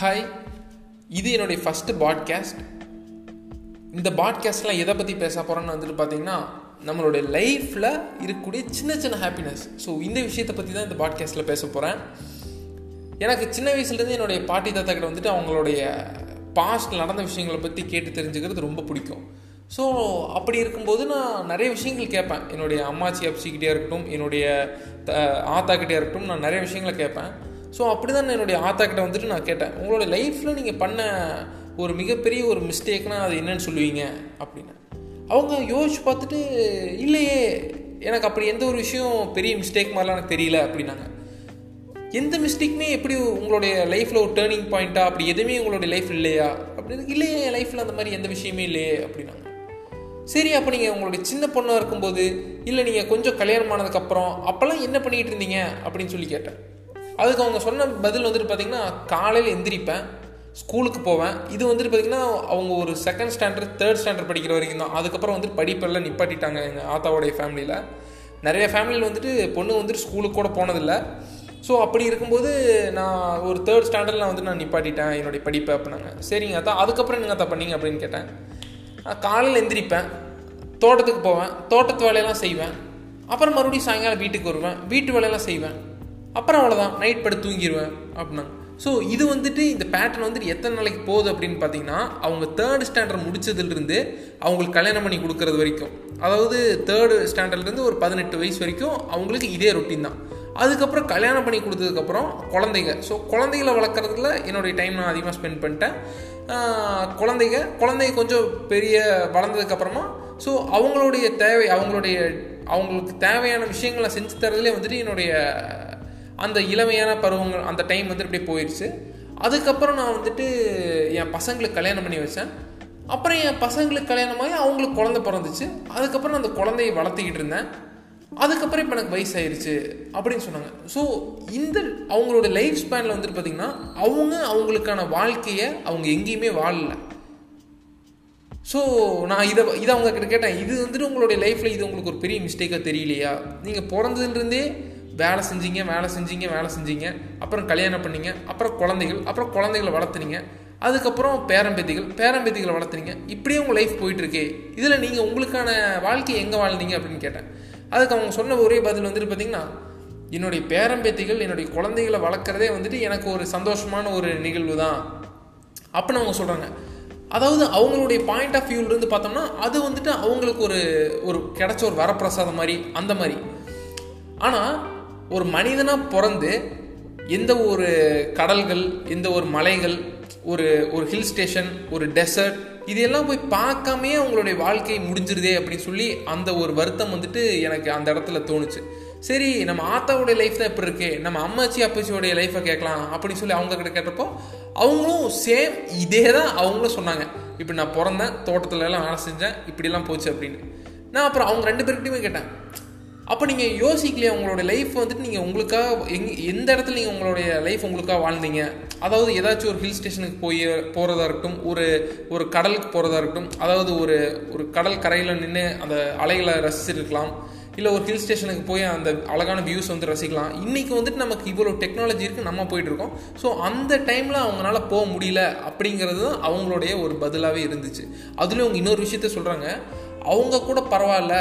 Hi இது என்னுடைய first podcast இந்த பாட்காஸ்ட்லாம் எதை பற்றி பேச போகிறோன்னு வந்துட்டு பார்த்தீங்கன்னா நம்மளுடைய லைஃப்பில் இருக்கக்கூடிய சின்ன சின்ன ஹாப்பினஸ் ஸோ இந்த விஷயத்தை பற்றி தான் இந்த பாட்காஸ்ட்டில் பேச போகிறேன் எனக்கு சின்ன வயசுலேருந்து என்னுடைய பாட்டி தாத்தா கிட்ட வந்துட்டு அவங்களுடைய பாஸ்ட் நடந்த விஷயங்களை பற்றி கேட்டு தெரிஞ்சுக்கிறது ரொம்ப பிடிக்கும். ஸோ அப்படி இருக்கும்போது நான் நிறைய விஷயங்கள் கேட்பேன். என்னுடைய அம்மாச்சி அப்சிக்கிட்டே இருக்கட்டும் என்னுடைய ஆத்தா கிட்டே இருக்கட்டும் நான் நிறைய விஷயங்களை கேட்பேன். ஸோ அப்படி தான் என்னுடைய ஆத்தா கிட்ட வந்துட்டு நான் கேட்டேன் உங்களோட லைஃப்பில் நீங்கள் பண்ண ஒரு மிகப்பெரிய ஒரு மிஸ்டேக்னால் அது என்னன்னு சொல்லுவீங்க? அப்படின்னு. அவங்க யோசிச்சு பார்த்துட்டு இல்லையே எனக்கு அப்படி எந்த ஒரு விஷயம் பெரிய மிஸ்டேக் மாதிரிலாம் எனக்கு தெரியல அப்படின்னாங்க. எந்த மிஸ்டேக்குமே எப்படி உங்களுடைய லைஃப்பில் ஒரு டேர்னிங் பாயிண்ட்டா அப்படி எதுவுமே உங்களுடைய லைஃப் இல்லையா? அப்படின்னு இல்லையே என் லைஃப்பில் அந்த மாதிரி எந்த விஷயமே இல்லையே அப்படின்னாங்க. சரி அப்போ நீங்கள் உங்களுடைய சின்ன பொண்ணாக இருக்கும்போது இல்லை நீங்கள் கொஞ்சம் கல்யாணம் ஆனதுக்கப்புறம் அப்போல்லாம் என்ன பண்ணிகிட்டு இருந்தீங்க? அப்படின்னு சொல்லி கேட்டேன். அதுக்கு அவங்க சொன்ன பதில் வந்துட்டு பார்த்தீங்கன்னா காலையில் எந்திரிப்பேன் ஸ்கூலுக்கு போவேன். இது வந்துட்டு பார்த்திங்கன்னா அவங்க ஒரு செகண்ட் ஸ்டாண்டர்ட் தேர்ட் ஸ்டாண்டர்ட் படிக்கிற வரைக்கும் தான். அதுக்கப்புறம் வந்துட்டு படிப்பெல்லாம் நிப்பாட்டிட்டாங்க எங்கள் ஆத்தாவோடைய ஃபேமிலியில் நிறைய ஃபேமிலியில் வந்துட்டு பொண்ணு வந்துட்டு ஸ்கூலுக்கு கூட போனதில்லை. ஸோ அப்படி இருக்கும்போது நான் ஒரு தேர்ட் ஸ்டாண்டர்டில் வந்து நான் நிப்பாட்டிட்டேன் என்னுடைய படிப்பை அப்படின்னாங்க. சரிங்க அத்தா அதுக்கப்புறம் நீங்கள் அத்தா பண்ணீங்க அப்படின்னு கேட்டேன். நான் காலையில் எந்திரிப்பேன் தோட்டத்துக்கு போவேன் தோட்டத்து வேலையெல்லாம் செய்வேன். அப்புறம் மறுபடியும் சாயங்காலம் வீட்டுக்கு வருவேன் வீட்டு வேலையெல்லாம் செய்வேன். அப்புறம் அவ்வளோதான் நைட் படுத்து தூங்கிடுவேன் அப்படின்னா ஸோ இது வந்துட்டு இந்த பேட்டர்ன் வந்துட்டு எத்தனை நாளைக்கு போகுது அப்படின்னு பார்த்தீங்கன்னா அவங்க தேர்ட் ஸ்டாண்டர்ட் முடிச்சதுலேருந்து அவங்களுக்கு கல்யாணம் பண்ணி கொடுக்கறது வரைக்கும். அதாவது தேர்டு ஸ்டாண்டர்ட்லேருந்து ஒரு பதினெட்டு வயசு வரைக்கும் அவங்களுக்கு இதே ரொட்டீன் தான். அதுக்கப்புறம் கல்யாணம் பண்ணி கொடுத்ததுக்கப்புறம் குழந்தைங்க. ஸோ குழந்தைகளை வளர்க்குறதுல என்னுடைய டைம் நான் அதிகமாக ஸ்பெண்ட் பண்ணிட்டேன். குழந்தைங்க குழந்தைங்க கொஞ்சம் பெரிய வளர்ந்ததுக்கப்புறமா ஸோ அவங்களுடைய தேவை அவங்களுடைய அவங்களுக்கு தேவையான விஷயங்களை செஞ்சு தரதுலேயே வந்துட்டு என்னுடைய அந்த இளமையான பருவங்கள் அந்த டைம் வந்துட்டு இப்படி போயிடுச்சு அதுக்கப்புறம் நான் வந்துட்டு என் பசங்களுக்கு கல்யாணம் பண்ணி வச்சேன். அப்புறம் என் பசங்களுக்கு கல்யாணமாகி அவங்களுக்கு குழந்தை பிறந்துச்சு. அதுக்கப்புறம் அந்த குழந்தைய வளர்த்திக்கிட்டு இருந்தேன். அதுக்கப்புறம் இப்போ எனக்கு வயசாயிருச்சு அப்படின்னு சொன்னாங்க. ஸோ இந்த அவங்களோட லைஃப் ஸ்பேனில் வந்துட்டு பார்த்திங்கன்னா அவங்க அவங்களுக்கான வாழ்க்கையை அவங்க எங்கேயுமே வாழல. ஸோ நான் இதை இதை அவங்க கிட்ட கேட்டேன் இது வந்துட்டு உங்களுடைய லைஃப்பில் இது உங்களுக்கு ஒரு பெரிய மிஸ்டேக்காக தெரியலையா? நீங்கள் பிறந்ததுலேருந்தே வேலை செஞ்சீங்க வேலை செஞ்சீங்க வேலை செஞ்சீங்க. அப்புறம் கல்யாணம் பண்ணீங்க அப்புறம் குழந்தைகள் அப்புறம் குழந்தைகளை வளர்த்துனீங்க. அதுக்கப்புறம் பேரம்பேத்திகள் பேரம்பேத்திகளை வளர்த்துனீங்க. இப்படியே உங்கள் லைஃப் போயிட்டுருக்கே. இதில் நீங்கள் உங்களுக்கான வாழ்க்கையை எங்கே வாழ்ந்தீங்க அப்படின்னு கேட்டேன். அதுக்கு அவங்க சொன்ன ஒரே பதில் வந்துட்டு பார்த்தீங்கன்னா என்னுடைய பேரம்பேத்திகள் என்னுடைய குழந்தைகளை வளர்க்குறதே வந்துட்டு எனக்கு ஒரு சந்தோஷமான ஒரு நிகழ்வு தான் அப்படின்னு அவங்க சொல்கிறாங்க அதாவது அவங்களுடைய பாயிண்ட் ஆஃப் வியூலேருந்து பார்த்தோம்னா அது வந்துட்டு அவங்களுக்கு ஒரு ஒரு கிடைச்ச ஒரு வரப்பிரசாதம் மாதிரி அந்த மாதிரி. ஆனால் ஒரு மனிதனாக பிறந்து எந்த ஒரு கடல்கள் எந்த ஒரு மலைகள் ஒரு ஒரு ஹில் ஸ்டேஷன் ஒரு டெசர்ட் இதெல்லாம் போய் பார்க்காமே அவங்களுடைய வாழ்க்கை முடிஞ்சிருதே அப்படின்னு சொல்லி அந்த ஒரு வருத்தம் வந்துட்டு எனக்கு அந்த இடத்துல தோணுச்சு. சரி நம்ம ஆத்தாவுடைய லைஃப் தான் எப்படி இருக்கு நம்ம அம்மாச்சி அப்பாச்சியோடைய லைஃப்பை கேட்கலாம் அப்படின்னு சொல்லி அவங்க கிட்ட கேட்டப்போ அவங்களும் சேம் இதே தான் அவங்களும் சொன்னாங்க. இப்போ நான் பிறந்தேன் தோட்டத்துல எல்லாம் வேலை செஞ்சேன் இப்படிலாம் போச்சு அப்படின்னு. நான் அப்புறம் அவங்க ரெண்டு பேர்கிட்டையுமே கேட்டேன் அப்போ நீங்கள் யோசிக்கலையே உங்களோட லைஃப் வந்துட்டு நீங்கள் உங்களுக்காக எங் எந்த இடத்துல நீங்கள் உங்களுடைய லைஃப் உங்களுக்காக வாழ்ந்தீங்க? அதாவது ஏதாச்சும் ஒரு ஹில் ஸ்டேஷனுக்கு போய் போகிறதா இருக்கட்டும் ஒரு ஒரு கடலுக்கு போகிறதா இருக்கட்டும் அதாவது ஒரு ஒரு கடல் கரையில் நின்று அந்த அலைகளை ரசிச்சிருக்கலாம் இல்லை ஒரு ஹில் ஸ்டேஷனுக்கு போய் அந்த அழகான வியூஸ் வந்து ரசிக்கலாம். இன்றைக்கி வந்துட்டு நமக்கு இவ்வளோ டெக்னாலஜி இருக்குது நம்ம போயிட்டுருக்கோம் ஸோ அந்த டைமில் அவங்களால போக முடியல அப்படிங்கிறது தான் அவங்களுடைய ஒரு பதிலாகவே இருந்துச்சு. அதுலேயும் அவங்க இன்னொரு விஷயத்த சொல்கிறாங்க அவங்க கூட பரவாயில்ல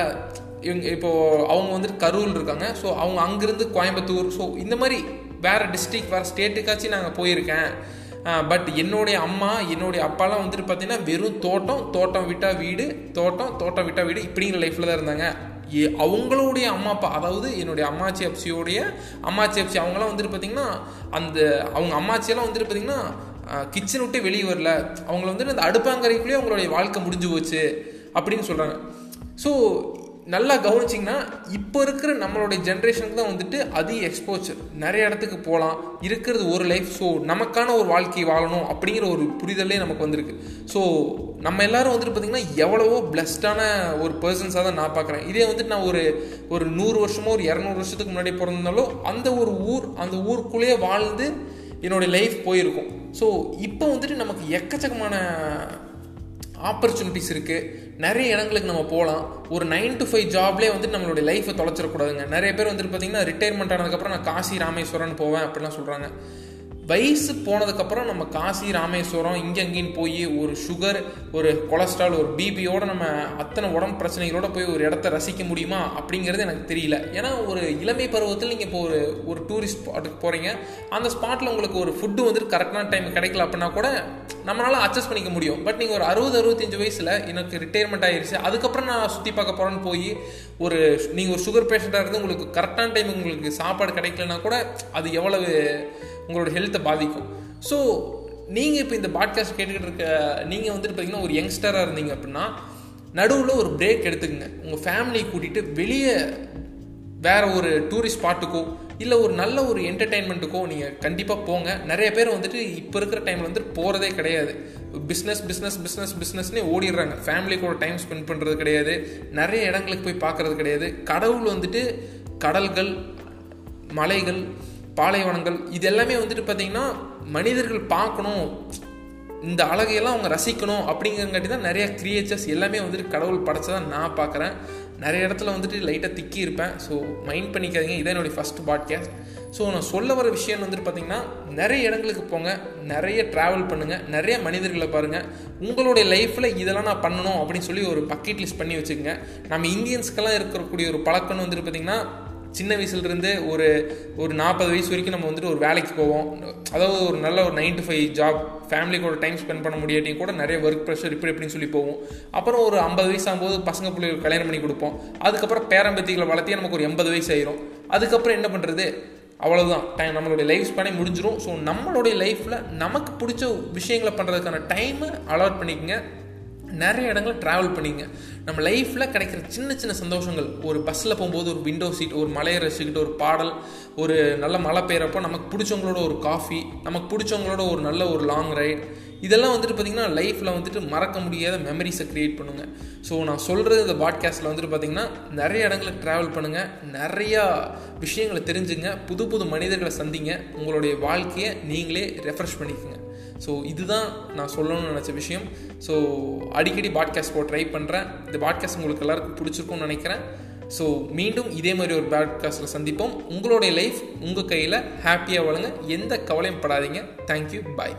இவங்க இப்போது அவங்க வந்துட்டு கரூர் இருக்காங்க. ஸோ அவங்க அங்கேருந்து கோயம்புத்தூர். ஸோ இந்த மாதிரி வேறு டிஸ்ட்ரிக் வேறு ஸ்டேட்டுக்காச்சும் நாங்கள் போயிருக்கேன். பட் என்னுடைய அம்மா என்னுடைய அப்பாலாம் வந்துட்டு பார்த்தீங்கன்னா வெறும் தோட்டம் தோட்டம் விட்டால் வீடு தோட்டம் தோட்டம் விட்டால் வீடு இப்படிங்கிற லைஃப்பில் தான் இருந்தாங்க. அவங்களுடைய அம்மா அப்பா அதாவது என்னுடைய அம்மாச்சி அப்சியோடைய அம்மாச்சி அப்சி அவங்களாம் வந்துட்டு பார்த்திங்கன்னா அந்த அவங்க அம்மாச்சியெல்லாம் வந்துட்டு பார்த்திங்கன்னா கிச்சன் விட்டு வெளியே வரல. அவங்கள வந்துட்டு அந்த அடுப்பாங்கரைக்குள்ளேயே அவங்களுடைய வாழ்க்கை முடிஞ்சு போச்சு. அப்படின்னு சொல்கிறாங்க ஸோ நல்லா கவனிச்சிங்கன்னா இப்போ இருக்கிற நம்மளுடைய ஜென்ரேஷனுக்கு தான் வந்துட்டு அதிக எக்ஸ்போச்சர் நிறைய இடத்துக்கு போகலாம் இருக்கிறது ஒரு லைஃப் ஸோ நமக்கான ஒரு வாழ்க்கை வாழணும் அப்படிங்கிற ஒரு புரிதலே நமக்கு வந்திருக்கு. ஸோ நம்ம எல்லாரும் வந்துட்டு பார்த்திங்கன்னா எவ்வளவோ பிளஸ்டான ஒரு பர்சன்ஸாக தான் நான் பார்க்குறேன் இதே வந்துட்டு நான் ஒரு ஒரு நூறு வருஷமோ ஒரு இரநூறு வருஷத்துக்கு முன்னாடி பிறந்தாலும் அந்த ஒரு ஊர் அந்த ஊருக்குள்ளேயே வாழ்ந்து என்னுடைய லைஃப் போயிருக்கும். ஸோ இப்போ வந்துட்டு நமக்கு எக்கச்சக்கமான ஆப்பர்ச்சுனிட்டிஸ் இருக்குது நிறைய இடங்களுக்கு நம்ம போகலாம் ஒரு நைன் டு ஃபைவ் ஜாப்லேயே வந்துட்டு நம்மளுடைய லைஃப்பை தொலைச்சிடக்கூடாதுங்க. நிறைய பேர் வந்துட்டு பார்த்தீங்கன்னா ரிட்டையர்மெண்ட் ஆனதுக்கப்புறம் நான் காசி ராமேஸ்வரன் போவேன் அப்படிலாம் சொல்கிறாங்க வயசு போனதுக்கப்புறம் நம்ம காசி ராமேஸ்வரம் இங்கே அங்கேயும் போய் ஒரு சுகர் ஒரு கொலஸ்ட்ரால் ஒரு பிபியோட நம்ம அத்தனை உடம்பு பிரச்சனைகளோட போய் ஒரு இடத்த ரசிக்க முடியுமா அப்படிங்கிறது எனக்கு தெரியல. ஏன்னா ஒரு இளமை பருவத்தில் நீங்கள் இப்போ ஒரு ஒரு டூரிஸ்ட் ஸ்பாட்டுக்கு போகிறீங்க அந்த ஸ்பாட்டில் உங்களுக்கு ஒரு ஃபுட்டு வந்துட்டு கரெக்டான டைம் கிடைக்கல அப்படின்னா கூட நம்மளால் அட்ஜஸ்ட் பண்ணிக்க முடியும். பட் நீங்கள் ஒரு அறுபது அறுபத்தஞ்சு வயசில் எனக்கு ரிட்டையர்மெண்ட் ஆகிடுச்சு அதுக்கப்புறம் நான் சுற்றி பார்க்க போகிறேன்னு போய் ஒரு நீங்கள் ஒரு சுகர் பேஷண்ட்டாக இருந்து உங்களுக்கு கரெக்டான டைம் உங்களுக்கு சாப்பாடு கிடைக்கலனா கூட அது எவ்வளவு உங்களோட ஹெல்த்தை பாதிக்கும். ஸோ நீங்கள் இப்போ இந்த பாட்காஸ்ட் கேட்டுக்கிட்டு இருக்க நீங்கள் வந்துட்டு பார்த்தீங்கன்னா ஒரு யங்ஸ்டராக இருந்தீங்க அப்படின்னா நடுவில் ஒரு பிரேக் எடுத்துக்கங்க. உங்கள் ஃபேமிலியை கூட்டிகிட்டு வெளியே வேற ஒரு டூரிஸ்ட் ஸ்பாட்டுக்கோ இல்லை ஒரு நல்ல ஒரு என்டர்டெயின்மெண்ட்டுக்கோ நீங்கள் கண்டிப்பாக போங்க. நிறைய பேர் வந்துட்டு இப்போ இருக்கிற டைமில் வந்துட்டு போகிறதே கிடையாது. பிஸ்னஸ் பிஸ்னஸ் பிஸ்னஸ் பிஸ்னஸ்னே ஓடிடுறாங்க. ஃபேமிலி கூட டைம் ஸ்பெண்ட் பண்ணுறது கிடையாது. நிறைய இடங்களுக்கு போய் பார்க்குறது கிடையாது. கடவுள் வந்துட்டு கடல்கள் மலைகள் பாலைவனங்கள் இது எல்லாமே வந்துட்டு பார்த்திங்கன்னா மனிதர்கள் பார்க்கணும். இந்த அழகையெல்லாம் அவங்க ரசிக்கணும் அப்படிங்கிறங்காட்டி தான் நிறைய கிரியேச்சர்ஸ் எல்லாமே வந்துட்டு கடவுள் படைச்சதான் நான் பார்க்குறேன். நிறைய இடத்துல வந்துட்டு லைட்டாக திக்கி இருப்பேன். ஸோ மைண்ட் பண்ணிக்காதீங்க. இதான் என்னுடைய ஃபஸ்ட் பாட்காஸ்ட் ஸோ நான் சொல்ல வர விஷயம் வந்துட்டு பார்த்தீங்கன்னா நிறைய இடங்களுக்கு போங்க. நிறைய ட்ராவல் பண்ணுங்கள் நிறைய மனிதர்களை பாருங்கள் உங்களுடைய லைஃப்பில் இதெல்லாம் நான் பண்ணணும் அப்படின்னு சொல்லி ஒரு பக்கெட் லிஸ்ட் பண்ணி வச்சுக்கோங்க. நம்ம இந்தியன்ஸ்க்கெல்லாம் இருக்கக்கூடிய ஒரு பழக்கம்னு வந்துட்டு பார்த்திங்கன்னா சின்ன வயசுலேருந்து ஒரு ஒரு நாற்பது வயசு வரைக்கும் நம்ம வந்துட்டு ஒரு வேலைக்கு போவோம். அதாவது ஒரு நல்ல ஒரு nine to five job family கூட டைம் ஸ்பெண்ட் பண்ண முடியாட்டியும் கூட நிறைய ஒர்க் ப்ரெஷர் இப்படி இப்படின்னு சொல்லி போவோம். அப்புறம் ஒரு ஐம்பது வயசு ஆகும்போது பசங்க பிள்ளைகள் கல்யாணம் பண்ணி கொடுப்போம். அதுக்கப்புறம் பேரம்பத்திகளை வளர்த்தி நமக்கு ஒரு எண்பது வயசு ஆயிரும். அதுக்கப்புறம் என்ன பண்ணுறது அவ்வளோதான் டைம் நம்மளுடைய லைஃப் ஸ்பேனே முடிஞ்சிடும் ஸோ நம்மளுடைய லைஃப்பில் நமக்கு பிடிச்ச விஷயங்களை பண்ணுறதுக்கான டைமை அலாட் பண்ணிக்கங்க. நிறைய இடங்கள் ட்ராவல் பண்ணிங்க. நம்ம லைஃப்பில் கிடைக்கிற சின்ன சின்ன சந்தோஷங்கள். ஒரு பஸ்ஸில் போகும்போது ஒரு விண்டோ சீட் ஒரு மலையை ரசிக்கிட்டு ஒரு பாடல் ஒரு நல்ல மழை பெய்கிறப்போ நமக்கு பிடிச்சவங்களோட ஒரு காஃபி நமக்கு பிடிச்சவங்களோட ஒரு நல்ல ஒரு லாங் ரைட் இதெல்லாம் வந்துட்டு பார்த்திங்கன்னா லைஃப்பில் வந்துட்டு மறக்க முடியாத மெமரிஸை க்ரியேட் பண்ணுங்கள் ஸோ நான் சொல்கிறது இந்த பாட்காஸ்ட்டில் வந்துட்டு பார்த்திங்கன்னா நிறைய இடங்களுக்கு ட்ராவல் பண்ணுங்கள் நிறையா விஷயங்களை தெரிஞ்சுங்க. புது புது மனிதர்களை சந்திங்க. உங்களுடைய வாழ்க்கையை நீங்களே ரெஃப்ரெஷ் பண்ணிக்கோங்க. ஸோ இதுதான் நான் சொல்லணும்னு நினச்ச விஷயம். ஸோ அடிக்கடி பாட்காஸ்ட் போட ட்ரை பண்ணுறேன் இந்த பாட்காஸ்ட் உங்களுக்கு எல்லாருக்கும் பிடிச்சிருக்கும்னு நினைக்கிறேன். ஸோ மீண்டும் இதே மாதிரி ஒரு பாட்காஸ்ட்டில் சந்திப்போம். உங்களுடைய லைஃப் உங்கள் கையில் ஹாப்பியாக வழங்க எந்த கவலையும் படாதீங்க. Thank you bye